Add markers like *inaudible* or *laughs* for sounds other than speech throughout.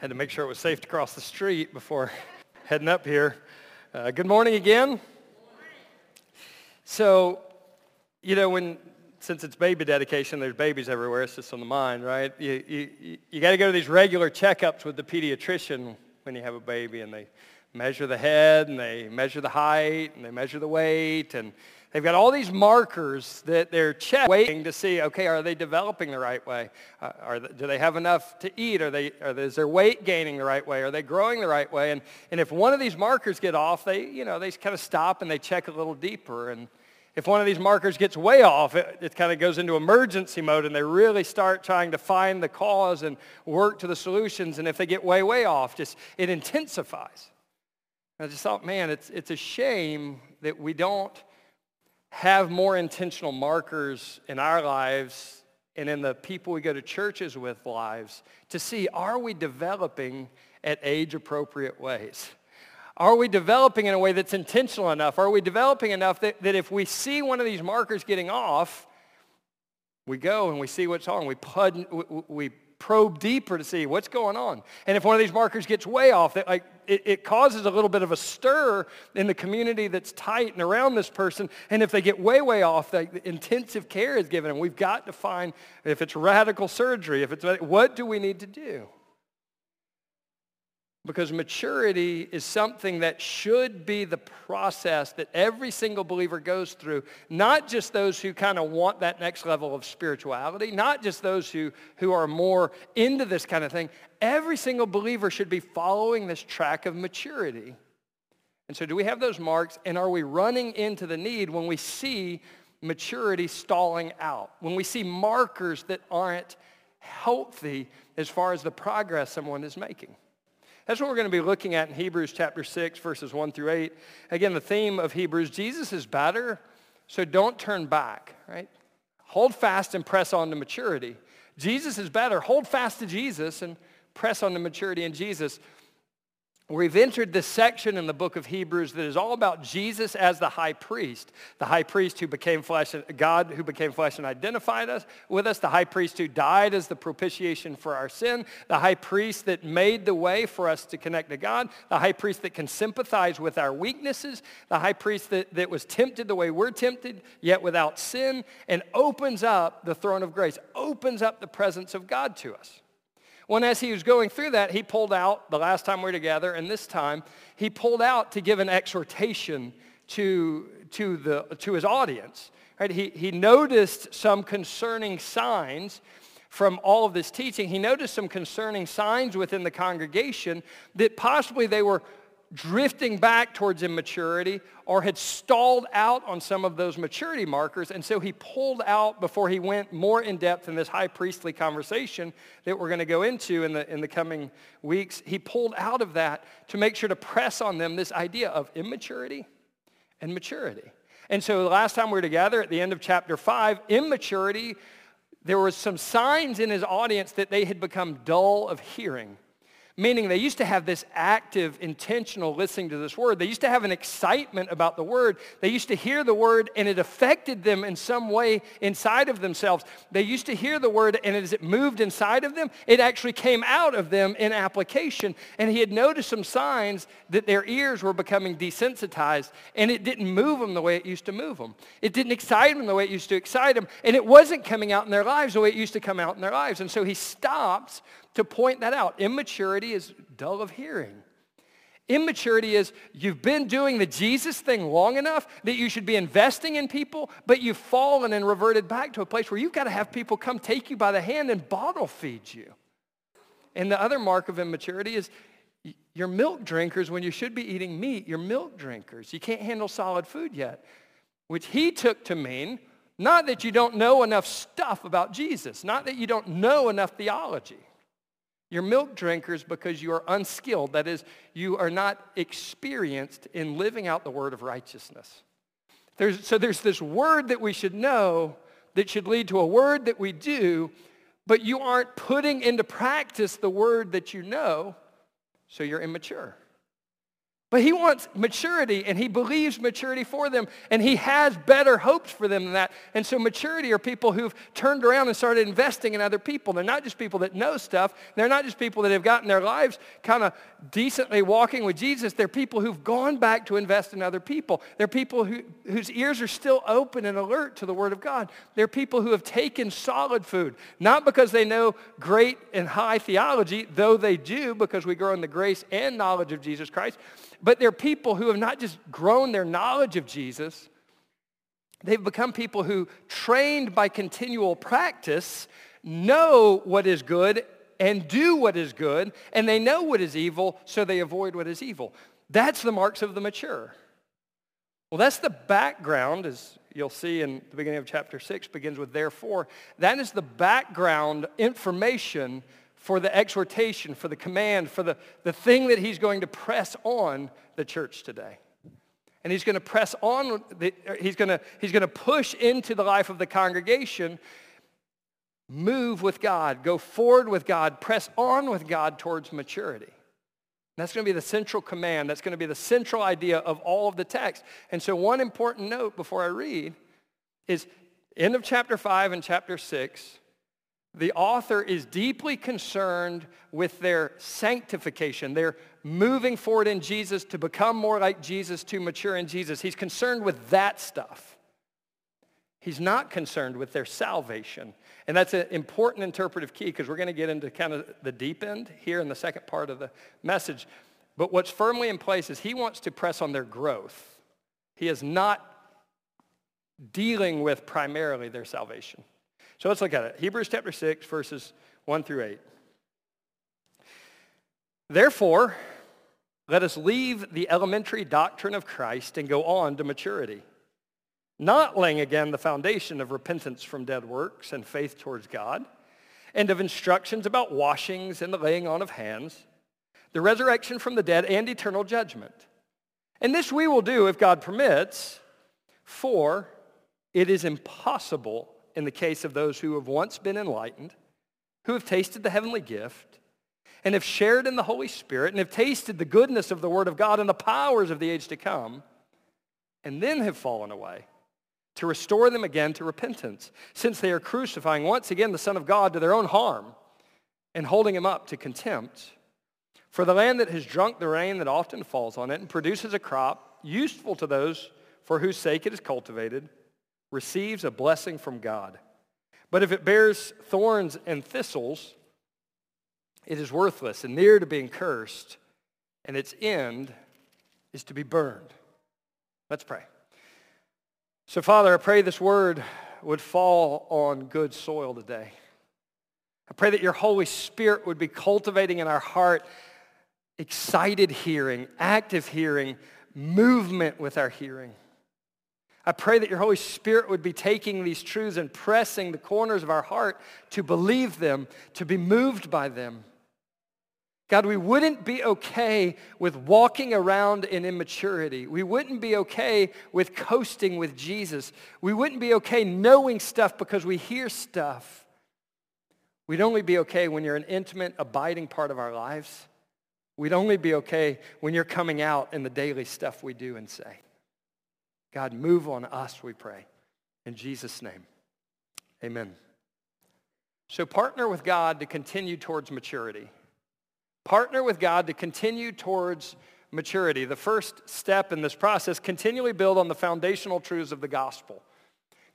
Had to make sure it was safe to cross the street before *laughs* heading up here. Uh, good morning again. So, you know, when since it's baby dedication, there's babies everywhere. It's just on the mind, right? You, you, you got to go to these regular checkups with the pediatrician when you have a baby, and they measure the head, and they measure the height, and they measure the weight, and They've got all these markers that they're checking waiting to see, okay, are they developing the right way? Uh, are they, do they have enough to eat? Are they, are they, is their weight gaining the right way? Are they growing the right way? And, and if one of these markers get off, they, you know, they kind of stop and they check a little deeper. And if one of these markers gets way off, it, it kind of goes into emergency mode and they really start trying to find the cause and work to the solutions. And if they get way, way off, just it intensifies. I just thought, man, it's, it's a shame that we don't have more intentional markers in our lives and in the people we go to churches with lives to see are we developing at age appropriate ways? Are we developing in a way that's intentional enough? Are we developing enough that, that if we see one of these markers getting off, we go and we see what's wrong. We, pud, we, we probe deeper to see what's going on. And if one of these markers gets way off, it, like, it, it, causes a little bit of a stir in the community that's tight and around this person. And if they get way, way off, the, the intensive care is given. And we've got to find, if it's radical surgery, if it's, what do we need to do? Because maturity is something that should be the process that every single believer goes through, not just those who kind of want that next level of spirituality, not just those who, who are more into this kind of thing. Every single believer should be following this track of maturity. And so do we have those marks and are we running into the need when we see maturity stalling out, when we see markers that aren't healthy as far as the progress someone is making? That's what we're going to be looking at in Hebrews chapter 6, verses 1 through 8. Again, the theme of Hebrews, Jesus is better, so don't turn back, right? Hold fast and press on to maturity. Jesus is better. Hold fast to Jesus and press on to maturity in Jesus. We've entered this section in the book of Hebrews that is all about Jesus as the high priest. The high priest who became flesh, God who became flesh and identified us with us. The high priest who died as the propitiation for our sin. The high priest that made the way for us to connect to God. The high priest that can sympathize with our weaknesses. The high priest that, that was tempted the way we're tempted, yet without sin. And opens up the throne of grace. Opens up the presence of God to us. When as he was going through that, he pulled out, the last time we were together, and this time, he pulled out to give an exhortation to, to, the, to his audience. Right? He, he noticed some concerning signs from all of this teaching. He noticed some concerning signs within the congregation that possibly they were drifting back towards immaturity or had stalled out on some of those maturity markers. And so he pulled out before he went more in depth in this high priestly conversation that we're going to go into in the, in the coming weeks. He pulled out of that to make sure to press on them this idea of immaturity and maturity. And so the last time we were together at the end of chapter 5, immaturity, there was some signs in his audience that they had become dull of hearing Meaning they used to have this active, intentional listening to this word. They used to have an excitement about the word. They used to hear the word and it affected them in some way inside of themselves. They used to hear the word and as it moved inside of them, it actually came out of them in application. And he had noticed some signs that their ears were becoming desensitized and it didn't move them the way it used to move them. It didn't excite them the way it used to excite them. And it wasn't coming out in their lives the way it used to come out in their lives. And so he stopped to point that out. Immaturity is dull of hearing. Immaturity is you've been doing the Jesus thing long enough that you should be investing in people, but you've fallen and reverted back to a place where you've got to have people come take you by the hand and bottle feed you. And the other mark of immaturity is you're milk drinkers when you should be eating meat. You're milk drinkers. You can't handle solid food yet, which he took to mean not that you don't know enough stuff about Jesus, not that you don't know enough theology. You're milk drinkers because you are unskilled. That is, you are not experienced in living out the word of righteousness. There's, so there's this word that we should know that should lead to a word that we do, but you aren't putting into practice the word that you know, so you're immature. But he wants maturity and he believes maturity for them and he has better hopes for them than that. And so maturity are people who've turned around and started investing in other people. They're not just people that know stuff. They're not just people that have gotten their lives kind of decently walking with Jesus. They're people who've gone back to invest in other people. They're people who, whose ears are still open and alert to the word of God. They're people who have taken solid food, not because they know great and high theology, though they do because we grow in the grace and knowledge of Jesus Christ but they're people who have not just grown their knowledge of Jesus, they've become people who, trained by continual practice, know what is good and do what is good, and they know what is evil, so they avoid what is evil. That's the marks of the mature. Well, that's the background, as you'll see in the beginning of chapter 6, begins with therefore. That is the background information for the exhortation, for the command, for the, the thing that he's going to press on the church today. And he's going to press on, the, he's, going to, he's going to push into the life of the congregation, move with God, go forward with God, press on with God towards maturity. That's going to be the central command. That's going to be the central idea of all of the text. And so one important note before I read is end of chapter 5 and chapter 6, the author is deeply concerned with their sanctification. They're moving forward in Jesus to become more like Jesus, to mature in Jesus. He's concerned with that stuff. He's not concerned with their salvation. And that's an important interpretive key because we're going to get into kind of the deep end here in the second part of the message. But what's firmly in place is he wants to press on their growth. He is not dealing with primarily their salvation. So let's look at it. Hebrews chapter 6, verses 1 through 8. Therefore, let us leave the elementary doctrine of Christ and go on to maturity, not laying again the foundation of repentance from dead works and faith towards God, and of instructions about washings and the laying on of hands, the resurrection from the dead and eternal judgment. And this we will do if God permits, for it is impossible in the case of those who have once been enlightened, who have tasted the heavenly gift, and have shared in the Holy Spirit, and have tasted the goodness of the Word of God and the powers of the age to come, and then have fallen away, to restore them again to repentance, since they are crucifying once again the Son of God to their own harm, and holding him up to contempt. For the land that has drunk the rain that often falls on it and produces a crop useful to those for whose sake it is cultivated, receives a blessing from God. But if it bears thorns and thistles, it is worthless and near to being cursed, and its end is to be burned. Let's pray. So, Father, I pray this word would fall on good soil today. I pray that your Holy Spirit would be cultivating in our heart excited hearing, active hearing, movement with our hearing. I pray that your Holy Spirit would be taking these truths and pressing the corners of our heart to believe them, to be moved by them. God, we wouldn't be okay with walking around in immaturity. We wouldn't be okay with coasting with Jesus. We wouldn't be okay knowing stuff because we hear stuff. We'd only be okay when you're an intimate, abiding part of our lives. We'd only be okay when you're coming out in the daily stuff we do and say. God, move on us, we pray. In Jesus' name, amen. So partner with God to continue towards maturity. Partner with God to continue towards maturity. The first step in this process, continually build on the foundational truths of the gospel.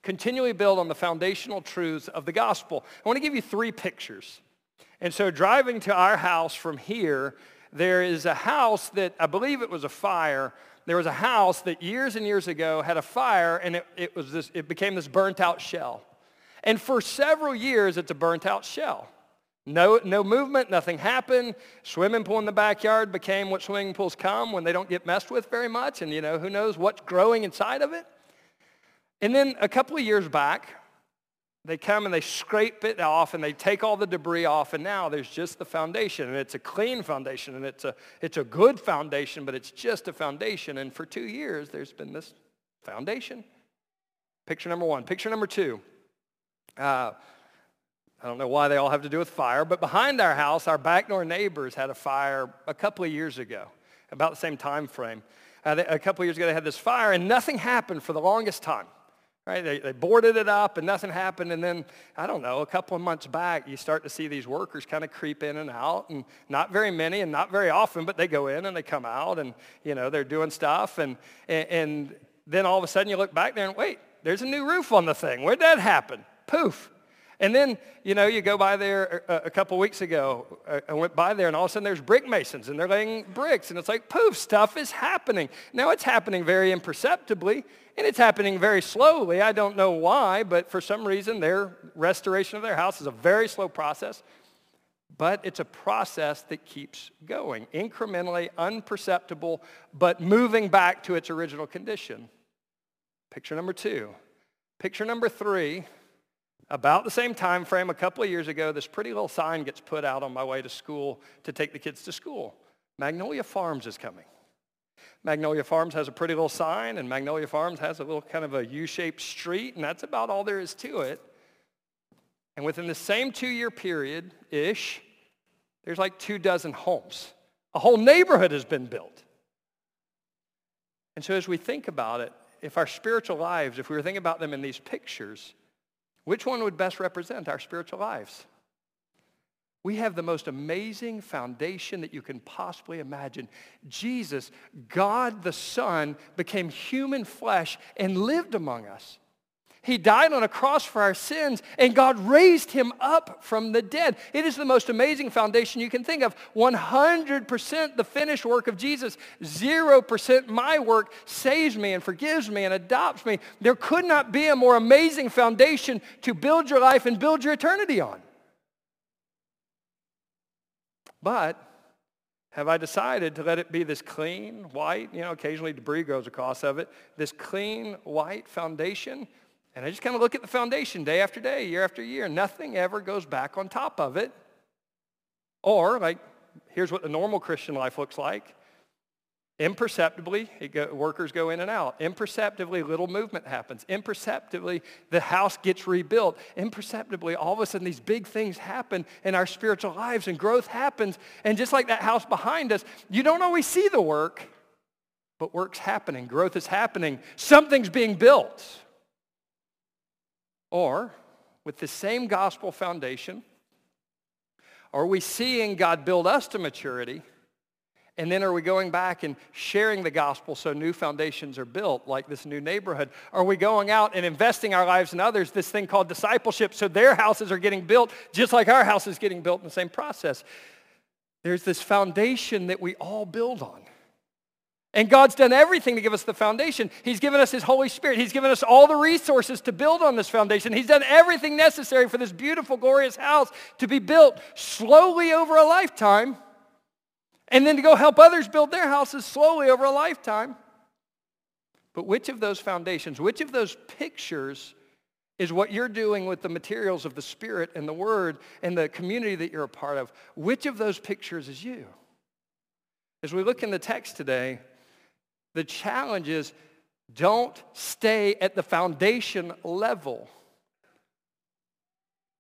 Continually build on the foundational truths of the gospel. I want to give you three pictures. And so driving to our house from here, there is a house that I believe it was a fire there was a house that years and years ago had a fire and it, it, was this, it became this burnt out shell. And for several years, it's a burnt out shell. No, no movement, nothing happened. Swimming pool in the backyard became what swimming pools come when they don't get messed with very much. And you know, who knows what's growing inside of it. And then a couple of years back, they come and they scrape it off and they take all the debris off and now there's just the foundation and it's a clean foundation and it's a, it's a good foundation but it's just a foundation and for two years there's been this foundation. Picture number one. Picture number two. Uh, I don't know why they all have to do with fire, but behind our house, our back door neighbors had a fire a couple of years ago. about the same time frame. Uh, they, a couple of years ago, they had this fire, and nothing happened for the longest time. Right? They, they boarded it up, and nothing happened. And then, I don't know, a couple of months back, you start to see these workers kind of creep in and out, and not very many, and not very often, but they go in and they come out, and you know they're doing stuff, and and, and then all of a sudden you look back there and wait, there's a new roof on the thing. Where'd that happen? Poof. And then, you know, you go by there a, a couple weeks ago. I went by there and all of a sudden there's brick masons and they're laying bricks and it's like, poof, stuff is happening. Now it's happening very imperceptibly and it's happening very slowly. I don't know why, but for some reason their restoration of their house is a very slow process. But it's a process that keeps going, incrementally, unperceptible, but moving back to its original condition. Picture number two. Picture number three about the same time frame, a couple of years ago, this pretty little sign gets put out on my way to school to take the kids to school. Magnolia Farms is coming. Magnolia Farms has a pretty little sign, and Magnolia Farms has a little kind of a U-shaped street, and that's about all there is to it. And within the same two-year period-ish, there's like two dozen homes. A whole neighborhood has been built. And so as we think about it, if our spiritual lives, if we were thinking about them in these pictures, which one would best represent our spiritual lives? We have the most amazing foundation that you can possibly imagine. Jesus, God the Son, became human flesh and lived among us. He died on a cross for our sins, and God raised him up from the dead. It is the most amazing foundation you can think of. 100% the finished work of Jesus. 0% my work saves me and forgives me and adopts me. There could not be a more amazing foundation to build your life and build your eternity on. But have I decided to let it be this clean, white, you know, occasionally debris goes across of it, this clean, white foundation and I just kind of look at the foundation day after day, year after year. Nothing ever goes back on top of it. Or, like, here's what the normal Christian life looks like. Imperceptibly, go, workers go in and out. Imperceptibly, little movement happens. Imperceptibly, the house gets rebuilt. Imperceptibly, all of a sudden, these big things happen in our spiritual lives and growth happens. And just like that house behind us, you don't always see the work, but work's happening. Growth is happening. Something's being built. Or, with the same gospel foundation, are we seeing God build us to maturity? And then are we going back and sharing the gospel so new foundations are built, like this new neighborhood? Are we going out and investing our lives in others, this thing called discipleship, so their houses are getting built just like our house is getting built in the same process? There's this foundation that we all build on. And God's done everything to give us the foundation. He's given us his Holy Spirit. He's given us all the resources to build on this foundation. He's done everything necessary for this beautiful, glorious house to be built slowly over a lifetime and then to go help others build their houses slowly over a lifetime. But which of those foundations, which of those pictures is what you're doing with the materials of the Spirit and the Word and the community that you're a part of? Which of those pictures is you? As we look in the text today, the challenge is don't stay at the foundation level.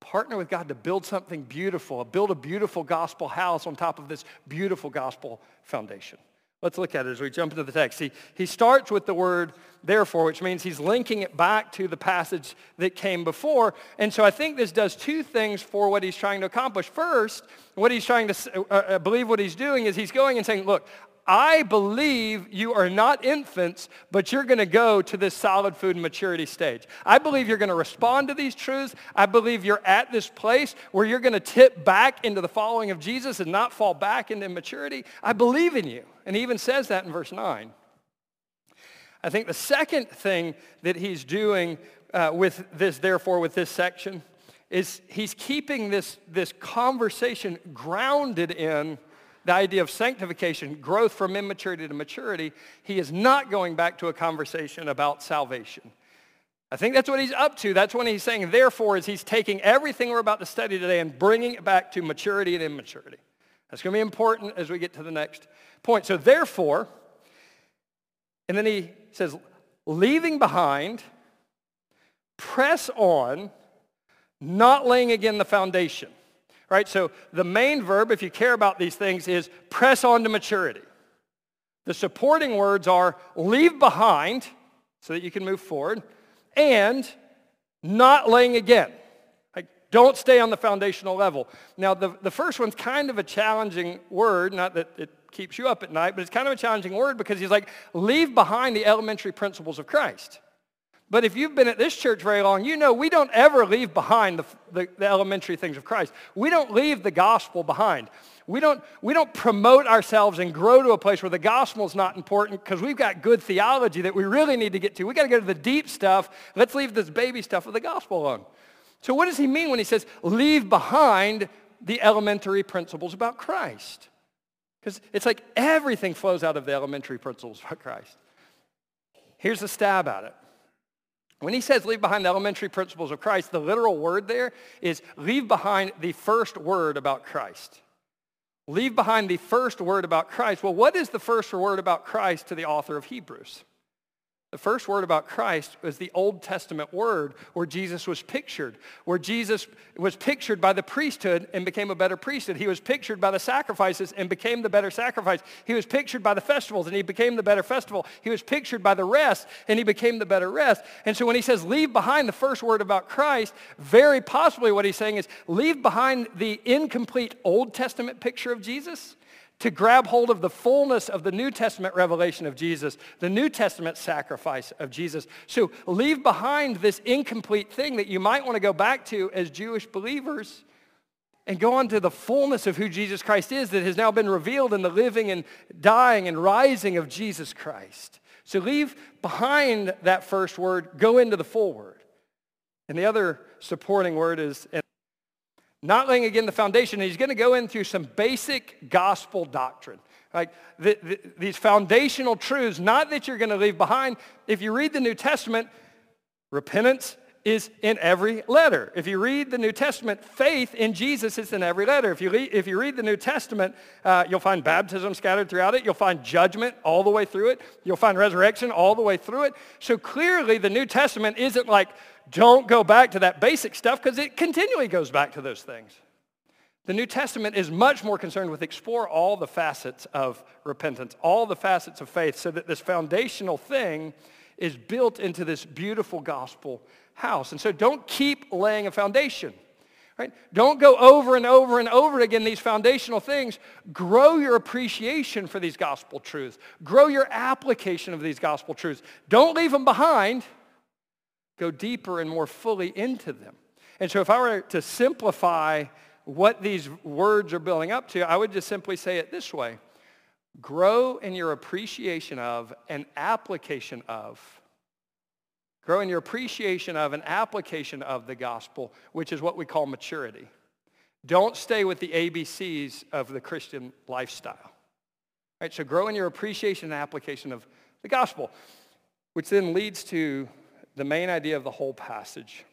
Partner with God to build something beautiful, build a beautiful gospel house on top of this beautiful gospel foundation. Let's look at it as we jump into the text. He, he starts with the word therefore, which means he's linking it back to the passage that came before. And so I think this does two things for what he's trying to accomplish. First, what he's trying to uh, uh, believe what he's doing is he's going and saying, look, I believe you are not infants, but you're going to go to this solid food and maturity stage. I believe you're going to respond to these truths. I believe you're at this place where you're going to tip back into the following of Jesus and not fall back into immaturity. I believe in you. And he even says that in verse 9. I think the second thing that he's doing uh, with this, therefore, with this section, is he's keeping this, this conversation grounded in the idea of sanctification, growth from immaturity to maturity, he is not going back to a conversation about salvation. I think that's what he's up to. That's what he's saying, therefore, is he's taking everything we're about to study today and bringing it back to maturity and immaturity. That's going to be important as we get to the next point. So therefore, and then he says, leaving behind, press on, not laying again the foundation right? So the main verb, if you care about these things, is press on to maturity. The supporting words are leave behind so that you can move forward and not laying again. Like, don't stay on the foundational level. Now, the, the first one's kind of a challenging word, not that it keeps you up at night, but it's kind of a challenging word because he's like, leave behind the elementary principles of Christ. But if you've been at this church very long, you know we don't ever leave behind the, the, the, elementary things of Christ. We don't leave the gospel behind. We don't, we don't promote ourselves and grow to a place where the gospel is not important because we've got good theology that we really need to get to. We've got to go to the deep stuff. Let's leave this baby stuff of the gospel alone. So what does he mean when he says leave behind the elementary principles about Christ? Because it's like everything flows out of the elementary principles about Christ. Here's a stab at it. When he says leave behind the elementary principles of Christ, the literal word there is leave behind the first word about Christ. Leave behind the first word about Christ. Well, what is the first word about Christ to the author of Hebrews? The first word about Christ was the Old Testament word where Jesus was pictured, where Jesus was pictured by the priesthood and became a better priesthood. He was pictured by the sacrifices and became the better sacrifice. He was pictured by the festivals and he became the better festival. He was pictured by the rest and he became the better rest. And so when he says leave behind the first word about Christ, very possibly what he's saying is leave behind the incomplete Old Testament picture of Jesus to grab hold of the fullness of the New Testament revelation of Jesus, the New Testament sacrifice of Jesus. So leave behind this incomplete thing that you might want to go back to as Jewish believers and go on to the fullness of who Jesus Christ is that has now been revealed in the living and dying and rising of Jesus Christ. So leave behind that first word, go into the full word. And the other supporting word is not laying again the foundation. He's going to go in through some basic gospel doctrine. Like the, the, these foundational truths, not that you're going to leave behind. If you read the New Testament, repentance is in every letter. If you read the New Testament, faith in Jesus is in every letter. If you, read, if you read the New Testament, uh, you'll find baptism scattered throughout it. You'll find judgment all the way through it. You'll find resurrection all the way through it. So clearly the New Testament isn't like don't go back to that basic stuff because it continually goes back to those things. The New Testament is much more concerned with explore all the facets of repentance, all the facets of faith, so that this foundational thing is built into this beautiful gospel house. And so don't keep laying a foundation. Right? Don't go over and over and over again these foundational things. Grow your appreciation for these gospel truths. Grow your application of these gospel truths. Don't leave them behind go deeper and more fully into them. And so if I were to simplify what these words are building up to, I would just simply say it this way. Grow in your appreciation of and application of. Grow in your appreciation of and application of the gospel, which is what we call maturity. Don't stay with the ABCs of the Christian lifestyle. Right? So grow in your appreciation and application of the gospel, which then leads to the main idea of the whole passage.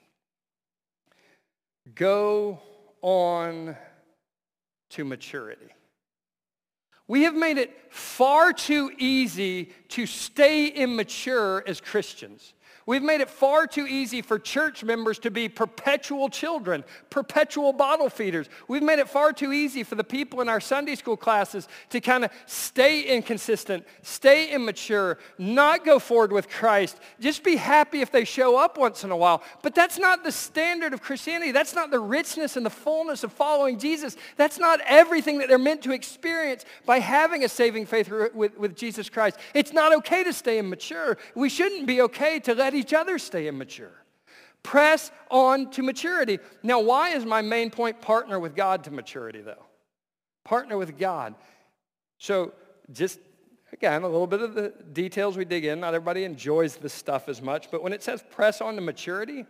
Go on to maturity. We have made it far too easy to stay immature as Christians. We've made it far too easy for church members to be perpetual children, perpetual bottle feeders. We've made it far too easy for the people in our Sunday school classes to kind of stay inconsistent, stay immature, not go forward with Christ. Just be happy if they show up once in a while. But that's not the standard of Christianity. That's not the richness and the fullness of following Jesus. That's not everything that they're meant to experience by having a saving faith with, with Jesus Christ. It's not okay to stay immature. We shouldn't be okay to let let each other stay immature. Press on to maturity. Now, why is my main point partner with God to maturity, though? Partner with God. So just, again, a little bit of the details we dig in. Not everybody enjoys this stuff as much, but when it says press on to maturity,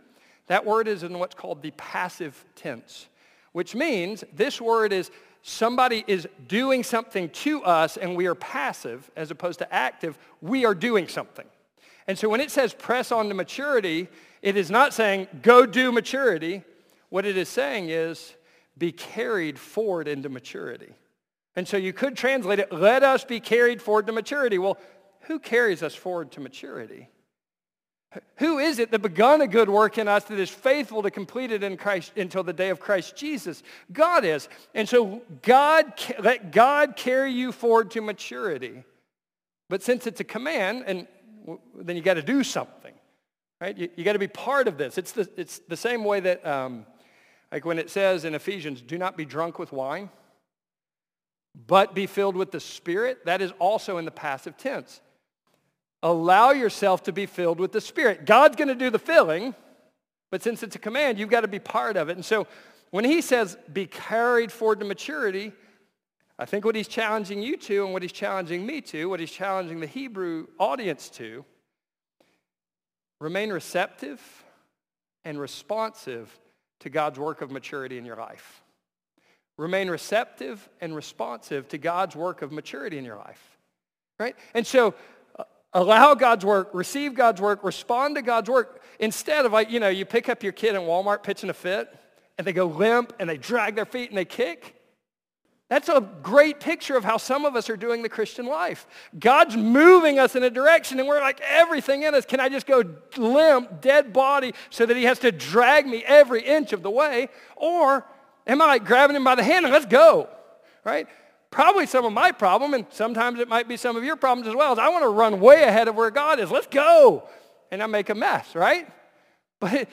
that word is in what's called the passive tense, which means this word is somebody is doing something to us and we are passive as opposed to active. We are doing something. And so when it says press on to maturity, it is not saying go do maturity. What it is saying is be carried forward into maturity. And so you could translate it, let us be carried forward to maturity. Well, who carries us forward to maturity? Who is it that begun a good work in us that is faithful to complete it in Christ until the day of Christ Jesus? God is. And so God, let God carry you forward to maturity. But since it's a command, and then you got to do something, right? You, you got to be part of this. It's the, it's the same way that, um, like when it says in Ephesians, do not be drunk with wine, but be filled with the Spirit. That is also in the passive tense. Allow yourself to be filled with the Spirit. God's going to do the filling, but since it's a command, you've got to be part of it. And so when he says be carried forward to maturity, I think what he's challenging you to and what he's challenging me to, what he's challenging the Hebrew audience to, remain receptive and responsive to God's work of maturity in your life. Remain receptive and responsive to God's work of maturity in your life. Right? And so uh, allow God's work, receive God's work, respond to God's work. Instead of like, you know, you pick up your kid in Walmart pitching a fit and they go limp and they drag their feet and they kick. That's a great picture of how some of us are doing the Christian life. God's moving us in a direction and we're like, everything in us, can I just go limp, dead body, so that he has to drag me every inch of the way? Or am I like grabbing him by the hand and let's go, right? Probably some of my problem, and sometimes it might be some of your problems as well, is I want to run way ahead of where God is. Let's go. And I make a mess, right? But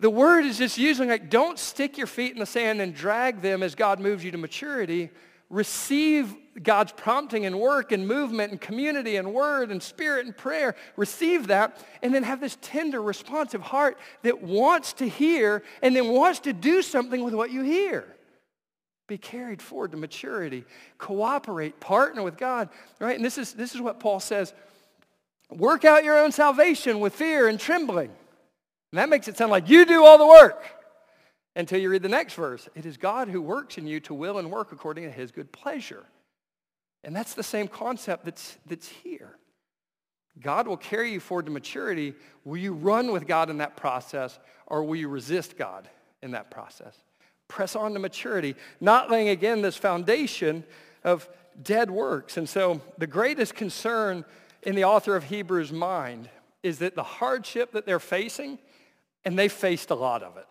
the word is just using like, don't stick your feet in the sand and drag them as God moves you to maturity. Receive God's prompting and work and movement and community and word and spirit and prayer. Receive that and then have this tender, responsive heart that wants to hear and then wants to do something with what you hear. Be carried forward to maturity. Cooperate, partner with God, right? And this is, this is what Paul says. Work out your own salvation with fear and trembling. And that makes it sound like you do all the work until you read the next verse. It is God who works in you to will and work according to his good pleasure. And that's the same concept that's, that's here. God will carry you forward to maturity. Will you run with God in that process or will you resist God in that process? Press on to maturity, not laying again this foundation of dead works. And so the greatest concern in the author of Hebrews' mind is that the hardship that they're facing and they faced a lot of it.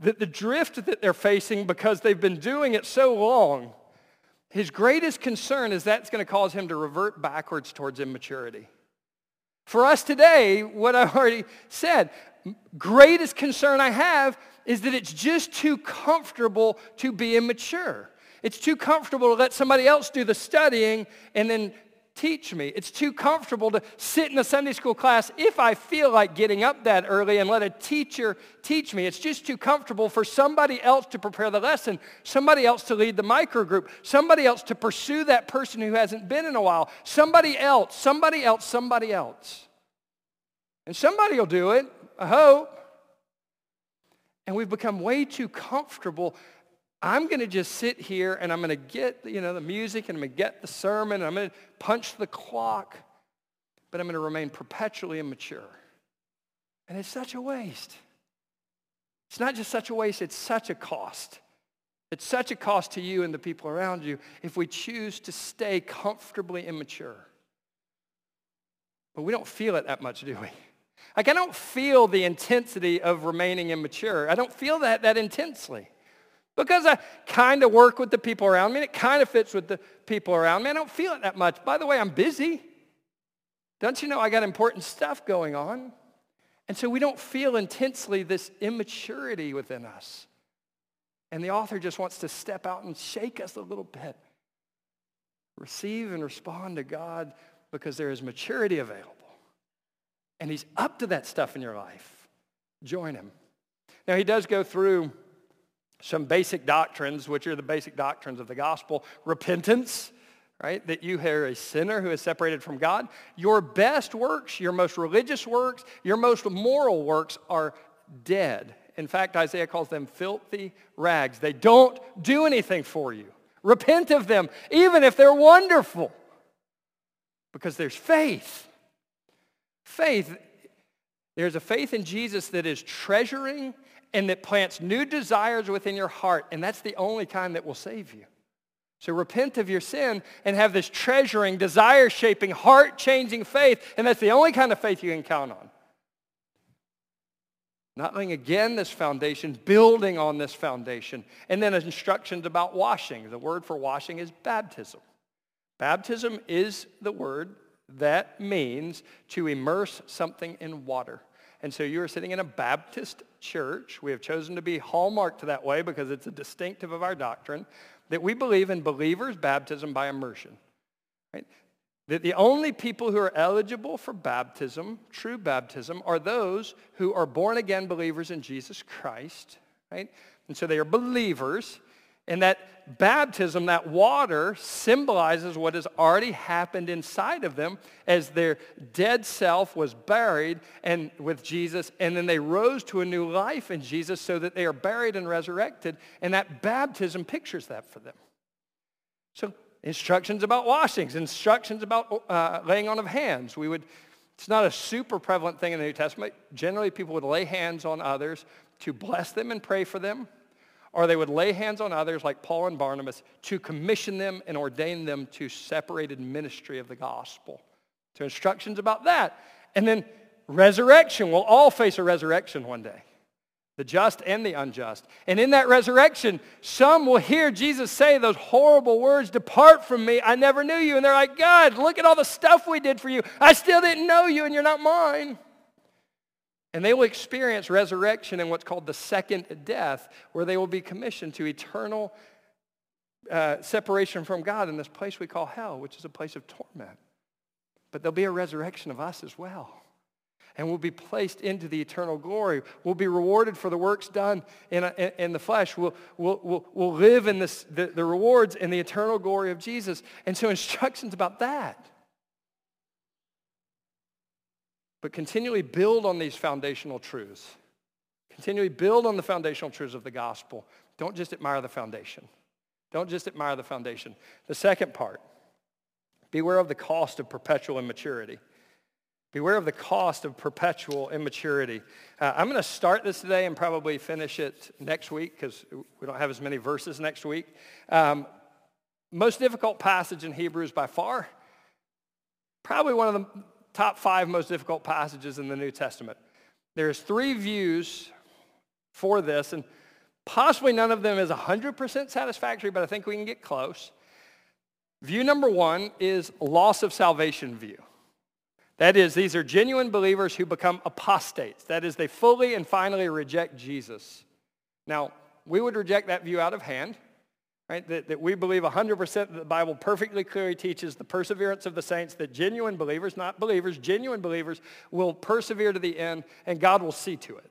That the drift that they're facing because they've been doing it so long, his greatest concern is that's going to cause him to revert backwards towards immaturity. For us today, what I already said, greatest concern I have is that it's just too comfortable to be immature. It's too comfortable to let somebody else do the studying and then teach me. It's too comfortable to sit in a Sunday school class if I feel like getting up that early and let a teacher teach me. It's just too comfortable for somebody else to prepare the lesson, somebody else to lead the micro group, somebody else to pursue that person who hasn't been in a while, somebody else, somebody else, somebody else. And somebody will do it, I hope. And we've become way too comfortable I'm going to just sit here and I'm going to get, you know, the music and I'm going to get the sermon and I'm going to punch the clock, but I'm going to remain perpetually immature. And it's such a waste. It's not just such a waste, it's such a cost. It's such a cost to you and the people around you if we choose to stay comfortably immature. But we don't feel it that much, do we? Like I don't feel the intensity of remaining immature. I don't feel that that intensely. Because I kind of work with the people around me and it kind of fits with the people around me. I don't feel it that much. By the way, I'm busy. Don't you know I got important stuff going on? And so we don't feel intensely this immaturity within us. And the author just wants to step out and shake us a little bit. Receive and respond to God because there is maturity available. And he's up to that stuff in your life. Join him. Now he does go through some basic doctrines, which are the basic doctrines of the gospel. Repentance, right? That you are a sinner who is separated from God. Your best works, your most religious works, your most moral works are dead. In fact, Isaiah calls them filthy rags. They don't do anything for you. Repent of them, even if they're wonderful, because there's faith. Faith, there's a faith in Jesus that is treasuring and that plants new desires within your heart. And that's the only kind that will save you. So repent of your sin and have this treasuring, desire-shaping, heart-changing faith. And that's the only kind of faith you can count on. Not laying again this foundation, building on this foundation. And then instructions about washing. The word for washing is baptism. Baptism is the word that means to immerse something in water. And so you are sitting in a Baptist church. We have chosen to be hallmarked that way because it's a distinctive of our doctrine that we believe in believers' baptism by immersion. Right? That the only people who are eligible for baptism, true baptism, are those who are born again believers in Jesus Christ. Right? And so they are believers and that baptism, that water, symbolizes what has already happened inside of them as their dead self was buried and with Jesus, and then they rose to a new life in Jesus so that they are buried and resurrected. And that baptism pictures that for them. So instructions about washings, instructions about uh, laying on of hands. We would, it's not a super prevalent thing in the New Testament. Generally, people would lay hands on others to bless them and pray for them or they would lay hands on others like Paul and Barnabas to commission them and ordain them to separated ministry of the gospel. So instructions about that. And then resurrection. We'll all face a resurrection one day. The just and the unjust. And in that resurrection, some will hear Jesus say those horrible words, depart from me, I never knew you. And they're like, God, look at all the stuff we did for you. I still didn't know you and you're not mine. And they will experience resurrection in what's called the second death, where they will be commissioned to eternal uh, separation from God in this place we call hell, which is a place of torment. But there'll be a resurrection of us as well. And we'll be placed into the eternal glory. We'll be rewarded for the works done in, in, in the flesh. We'll, we'll, we'll, we'll live in this, the, the rewards in the eternal glory of Jesus. And so instructions about that. But continually build on these foundational truths. Continually build on the foundational truths of the gospel. Don't just admire the foundation. Don't just admire the foundation. The second part, beware of the cost of perpetual immaturity. Beware of the cost of perpetual immaturity. Uh, I'm going to start this today and probably finish it next week because we don't have as many verses next week. Um, most difficult passage in Hebrews by far. Probably one of the top five most difficult passages in the New Testament. There's three views for this, and possibly none of them is 100% satisfactory, but I think we can get close. View number one is loss of salvation view. That is, these are genuine believers who become apostates. That is, they fully and finally reject Jesus. Now, we would reject that view out of hand right? That, that we believe 100% that the Bible perfectly clearly teaches the perseverance of the saints, that genuine believers, not believers, genuine believers will persevere to the end and God will see to it,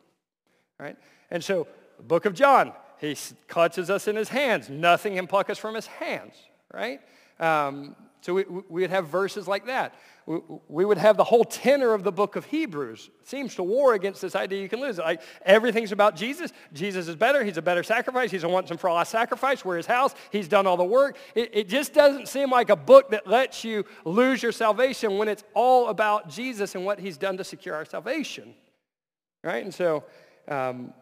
right? And so the book of John, he clutches us in his hands. Nothing can pluck us from his hands, right? Um, so we, we would have verses like that. We, we would have the whole tenor of the book of Hebrews. It seems to war against this idea you can lose it. Like everything's about Jesus. Jesus is better. He's a better sacrifice. He's a once and for all sacrifice. We're his house. He's done all the work. It, it just doesn't seem like a book that lets you lose your salvation when it's all about Jesus and what he's done to secure our salvation. Right? And so um,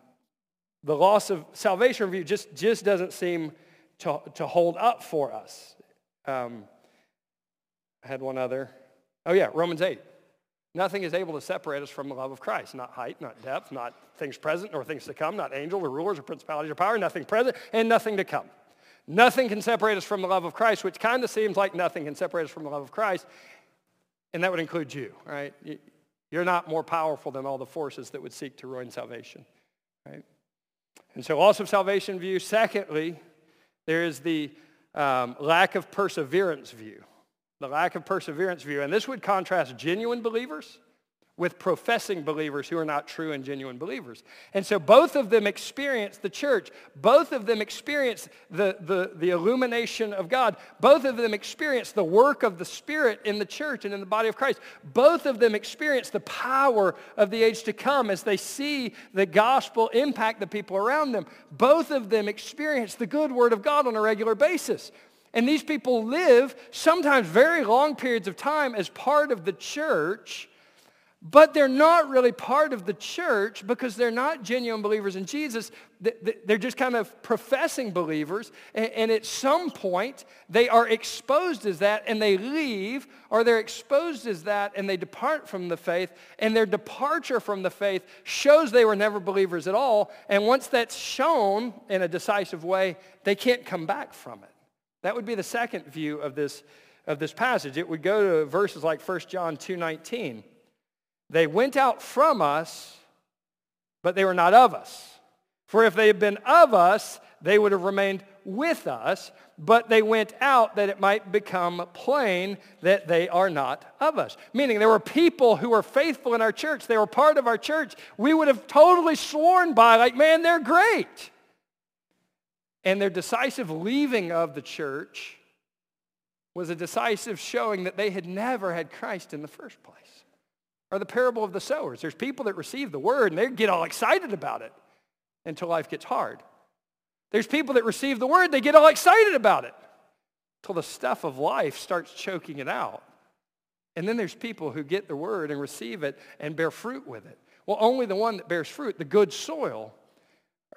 the loss of salvation review just, just doesn't seem to, to hold up for us. Um, I had one other. Oh yeah, Romans 8. Nothing is able to separate us from the love of Christ. Not height, not depth, not things present nor things to come, not angels or rulers or principalities or power, nothing present and nothing to come. Nothing can separate us from the love of Christ, which kind of seems like nothing can separate us from the love of Christ. And that would include you, right? You're not more powerful than all the forces that would seek to ruin salvation, right? And so loss of salvation view. Secondly, there is the um, lack of perseverance view the lack of perseverance view. And this would contrast genuine believers with professing believers who are not true and genuine believers. And so both of them experience the church. Both of them experience the, the, the illumination of God. Both of them experience the work of the Spirit in the church and in the body of Christ. Both of them experience the power of the age to come as they see the gospel impact the people around them. Both of them experience the good word of God on a regular basis. And these people live sometimes very long periods of time as part of the church, but they're not really part of the church because they're not genuine believers in Jesus. They're just kind of professing believers. And at some point, they are exposed as that and they leave, or they're exposed as that and they depart from the faith. And their departure from the faith shows they were never believers at all. And once that's shown in a decisive way, they can't come back from it. That would be the second view of this of this passage. It would go to verses like 1 John 2.19. They went out from us, but they were not of us. For if they had been of us, they would have remained with us, but they went out that it might become plain that they are not of us. Meaning there were people who were faithful in our church. They were part of our church. We would have totally sworn by, like, man, they're great. And their decisive leaving of the church was a decisive showing that they had never had Christ in the first place. Or the parable of the sowers. There's people that receive the word and they get all excited about it until life gets hard. There's people that receive the word, they get all excited about it until the stuff of life starts choking it out. And then there's people who get the word and receive it and bear fruit with it. Well, only the one that bears fruit, the good soil,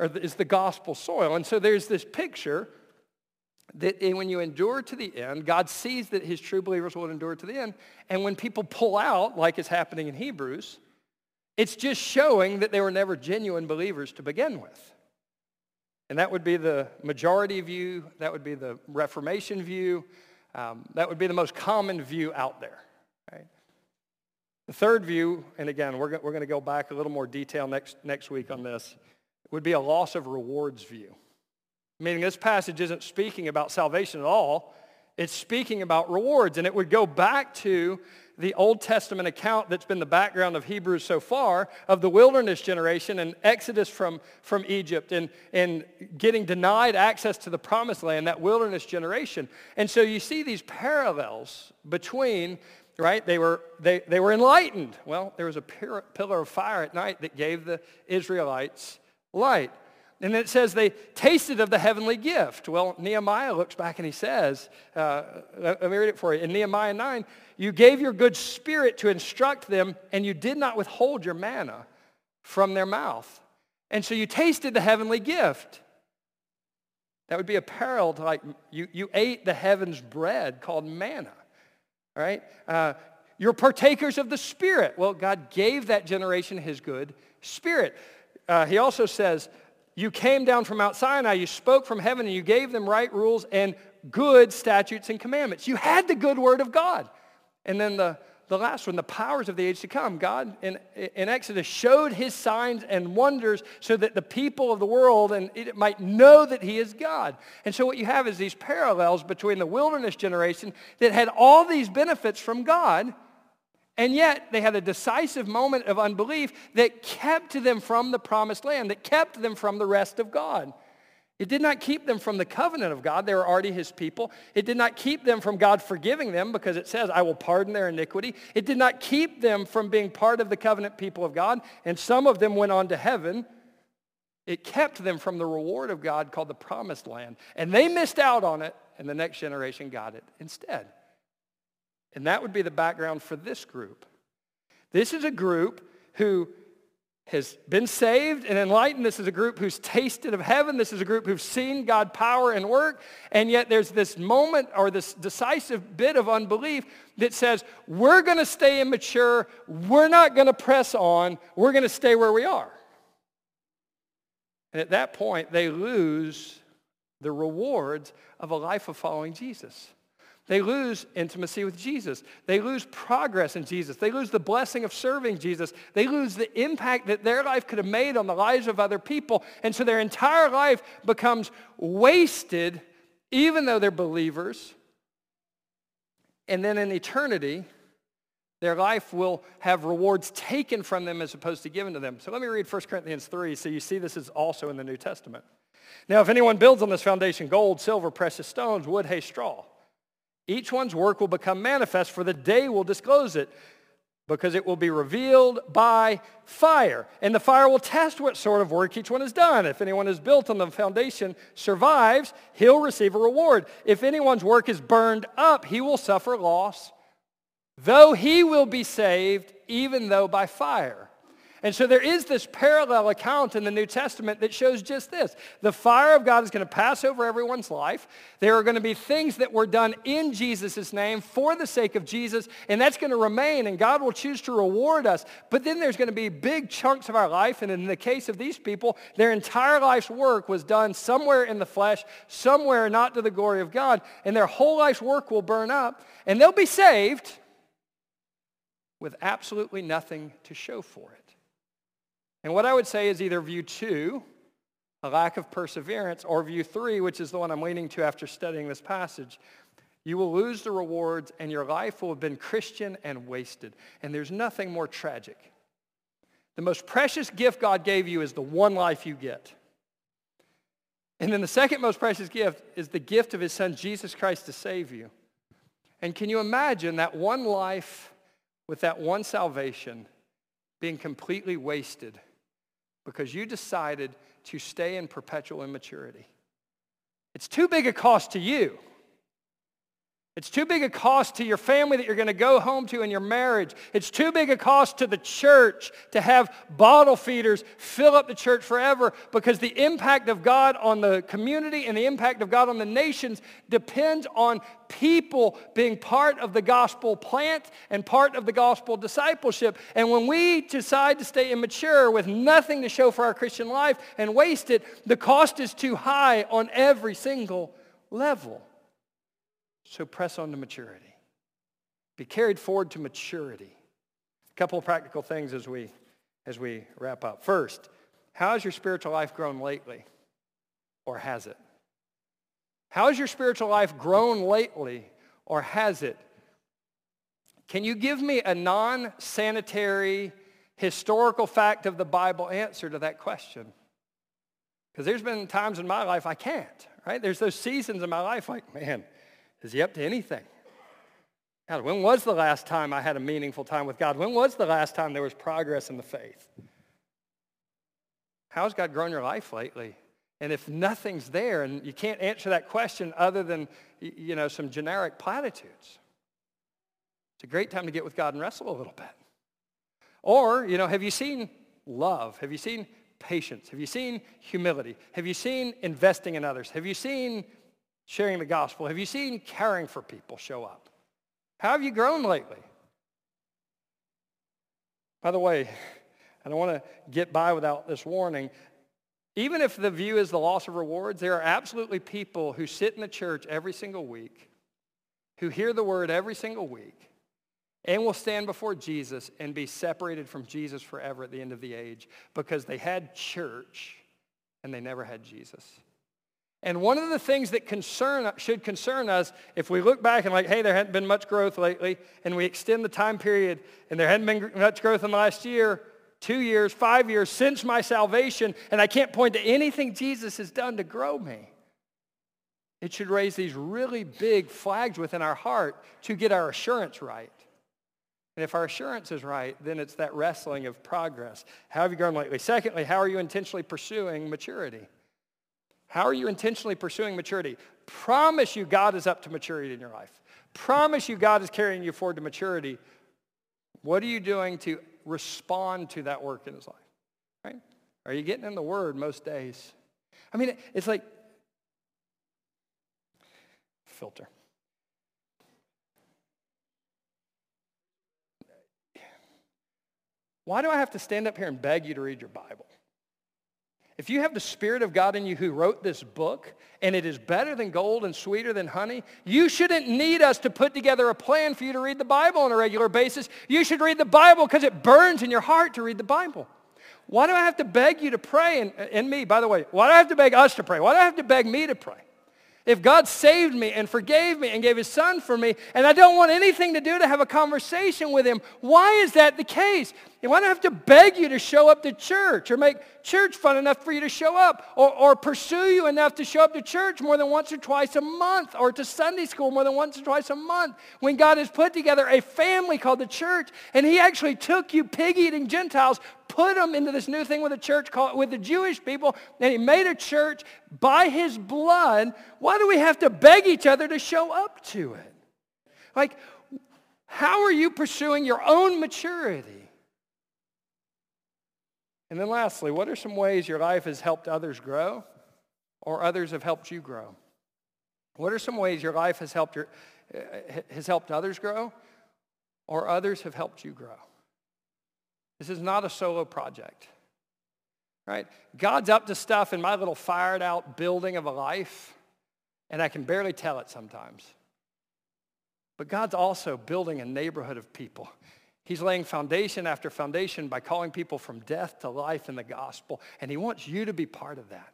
is the gospel soil. And so there's this picture that when you endure to the end, God sees that his true believers will endure to the end. And when people pull out, like is happening in Hebrews, it's just showing that they were never genuine believers to begin with. And that would be the majority view. That would be the Reformation view. Um, that would be the most common view out there. Right? The third view, and again, we're, we're going to go back a little more detail next, next week on this, would be a loss of rewards view. Meaning this passage isn't speaking about salvation at all. It's speaking about rewards. And it would go back to the Old Testament account that's been the background of Hebrews so far of the wilderness generation and Exodus from, from Egypt and, and getting denied access to the promised land, that wilderness generation. And so you see these parallels between, right, they were, they, they were enlightened. Well, there was a pillar of fire at night that gave the Israelites light. And it says they tasted of the heavenly gift. Well, Nehemiah looks back and he says, uh, let me read it for you. In Nehemiah 9, you gave your good spirit to instruct them, and you did not withhold your manna from their mouth. And so you tasted the heavenly gift. That would be a parallel to like you, you ate the heaven's bread called manna. Right? Uh, you're partakers of the Spirit. Well, God gave that generation his good spirit. Uh, he also says, you came down from Mount Sinai, you spoke from heaven, and you gave them right rules and good statutes and commandments. You had the good word of God. And then the, the last one, the powers of the age to come. God in, in Exodus showed his signs and wonders so that the people of the world and it might know that he is God. And so what you have is these parallels between the wilderness generation that had all these benefits from God, and yet they had a decisive moment of unbelief that kept them from the promised land, that kept them from the rest of God. It did not keep them from the covenant of God. They were already his people. It did not keep them from God forgiving them because it says, I will pardon their iniquity. It did not keep them from being part of the covenant people of God. And some of them went on to heaven. It kept them from the reward of God called the promised land. And they missed out on it, and the next generation got it instead. And that would be the background for this group. This is a group who has been saved and enlightened. This is a group who's tasted of heaven. This is a group who've seen God power and work. And yet there's this moment or this decisive bit of unbelief that says, we're going to stay immature. We're not going to press on. We're going to stay where we are. And at that point, they lose the rewards of a life of following Jesus. They lose intimacy with Jesus. They lose progress in Jesus. They lose the blessing of serving Jesus. They lose the impact that their life could have made on the lives of other people. And so their entire life becomes wasted even though they're believers. And then in eternity, their life will have rewards taken from them as opposed to given to them. So let me read 1 Corinthians 3 so you see this is also in the New Testament. Now, if anyone builds on this foundation gold, silver, precious stones, wood, hay, straw, each one's work will become manifest, for the day will disclose it, because it will be revealed by fire. And the fire will test what sort of work each one has done. If anyone is built on the foundation survives, he'll receive a reward. If anyone's work is burned up, he will suffer loss, though he will be saved, even though by fire. And so there is this parallel account in the New Testament that shows just this. The fire of God is going to pass over everyone's life. There are going to be things that were done in Jesus' name for the sake of Jesus, and that's going to remain, and God will choose to reward us. But then there's going to be big chunks of our life, and in the case of these people, their entire life's work was done somewhere in the flesh, somewhere not to the glory of God, and their whole life's work will burn up, and they'll be saved with absolutely nothing to show for it. And what I would say is either view two, a lack of perseverance, or view three, which is the one I'm leaning to after studying this passage. You will lose the rewards and your life will have been Christian and wasted. And there's nothing more tragic. The most precious gift God gave you is the one life you get. And then the second most precious gift is the gift of his son Jesus Christ to save you. And can you imagine that one life with that one salvation being completely wasted because you decided to stay in perpetual immaturity. It's too big a cost to you. It's too big a cost to your family that you're going to go home to in your marriage. It's too big a cost to the church to have bottle feeders fill up the church forever because the impact of God on the community and the impact of God on the nations depends on people being part of the gospel plant and part of the gospel discipleship. And when we decide to stay immature with nothing to show for our Christian life and waste it, the cost is too high on every single level. So press on to maturity. Be carried forward to maturity. A couple of practical things as we, as we wrap up. First, how has your spiritual life grown lately? Or has it? How has your spiritual life grown lately? Or has it? Can you give me a non-sanitary historical fact of the Bible answer to that question? Because there's been times in my life I can't, right? There's those seasons in my life like, man, is he up to anything? God, when was the last time I had a meaningful time with God? When was the last time there was progress in the faith? How's God grown your life lately? And if nothing's there and you can't answer that question other than, you know, some generic platitudes, it's a great time to get with God and wrestle a little bit. Or, you know, have you seen love? Have you seen patience? Have you seen humility? Have you seen investing in others? Have you seen sharing the gospel? Have you seen caring for people show up? How have you grown lately? By the way, I don't want to get by without this warning. Even if the view is the loss of rewards, there are absolutely people who sit in the church every single week, who hear the word every single week, and will stand before Jesus and be separated from Jesus forever at the end of the age because they had church and they never had Jesus. And one of the things that concern, should concern us, if we look back and like, hey, there hadn't been much growth lately, and we extend the time period, and there hadn't been much growth in the last year, two years, five years since my salvation, and I can't point to anything Jesus has done to grow me. It should raise these really big flags within our heart to get our assurance right. And if our assurance is right, then it's that wrestling of progress. How have you grown lately? Secondly, how are you intentionally pursuing maturity? How are you intentionally pursuing maturity? Promise you God is up to maturity in your life. Promise you God is carrying you forward to maturity. What are you doing to respond to that work in his life? Right? Are you getting in the word most days? I mean, it's like filter. Why do I have to stand up here and beg you to read your Bible? If you have the Spirit of God in you who wrote this book, and it is better than gold and sweeter than honey, you shouldn't need us to put together a plan for you to read the Bible on a regular basis. You should read the Bible because it burns in your heart to read the Bible. Why do I have to beg you to pray? And, and me, by the way, why do I have to beg us to pray? Why do I have to beg me to pray? If God saved me and forgave me and gave his son for me, and I don't want anything to do to have a conversation with him, why is that the case? And why do I have to beg you to show up to church or make church fun enough for you to show up or, or pursue you enough to show up to church more than once or twice a month or to Sunday school more than once or twice a month when God has put together a family called the church and he actually took you pig-eating Gentiles, put them into this new thing with the church called with the Jewish people and he made a church by his blood. Why do we have to beg each other to show up to it? Like, how are you pursuing your own maturity? And then lastly, what are some ways your life has helped others grow or others have helped you grow? What are some ways your life has helped, your, eh, eh, has helped others grow or others have helped you grow? This is not a solo project, right? God's up to stuff in my little fired out building of a life, and I can barely tell it sometimes. But God's also building a neighborhood of people. He's laying foundation after foundation by calling people from death to life in the gospel, and he wants you to be part of that.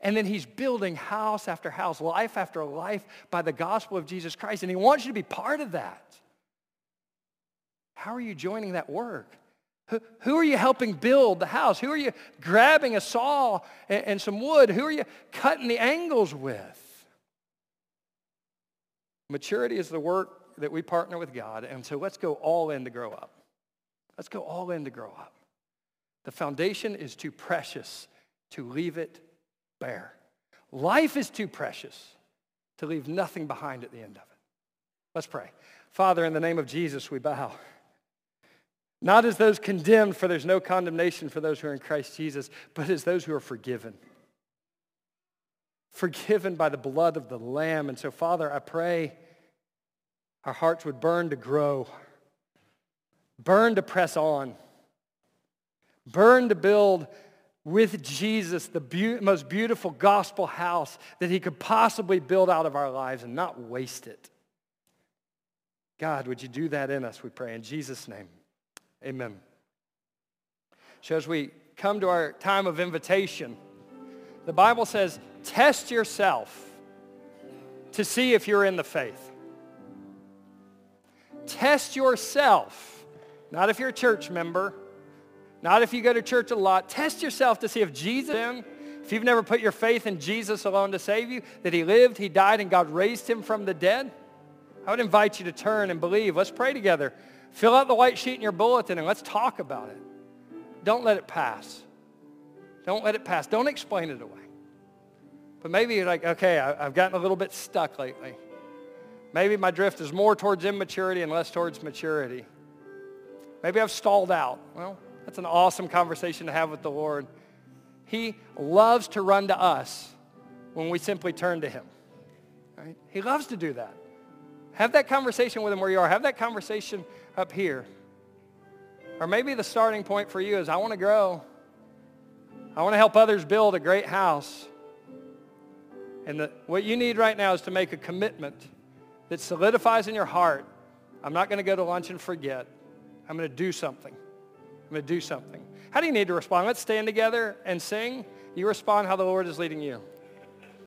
And then he's building house after house, life after life by the gospel of Jesus Christ, and he wants you to be part of that. How are you joining that work? Who, are you helping build the house? Who are you grabbing a saw and, and some wood? Who are you cutting the angles with? Maturity is the work that we partner with God, and so let's go all in to grow up. Let's go all in to grow up. The foundation is too precious to leave it bare. Life is too precious to leave nothing behind at the end of it. Let's pray. Father, in the name of Jesus, we bow. Not as those condemned, for there's no condemnation for those who are in Christ Jesus, but as those who are forgiven. Forgiven by the blood of the Lamb. And so, Father, I pray our hearts would burn to grow, burn to press on, burn to build with Jesus the be- most beautiful gospel house that he could possibly build out of our lives and not waste it. God, would you do that in us, we pray, in Jesus' name. Amen. So as we come to our time of invitation, the Bible says, test yourself to see if you're in the faith. Test yourself, not if you're a church member, not if you go to church a lot. Test yourself to see if Jesus, if you've never put your faith in Jesus alone to save you, that he lived, he died, and God raised him from the dead, I would invite you to turn and believe. Let's pray together. Fill out the white sheet in your bulletin and let's talk about it. Don't let it pass. Don't let it pass. Don't explain it away. But maybe you're like, okay, I've gotten a little bit stuck lately. Maybe my drift is more towards immaturity and less towards maturity. Maybe I've stalled out. Well, that's an awesome conversation to have with the Lord. He loves to run to us when we simply turn to him. Right? He loves to do that. Have that conversation with him where you are. Have that conversation up here. Or maybe the starting point for you is I want to grow. I want to help others build a great house. And the, what you need right now is to make a commitment that solidifies in your heart, I'm not going to go to lunch and forget. I'm going to do something. I'm going to do something. How do you need to respond? Let's stand together and sing. You respond how the Lord is leading you.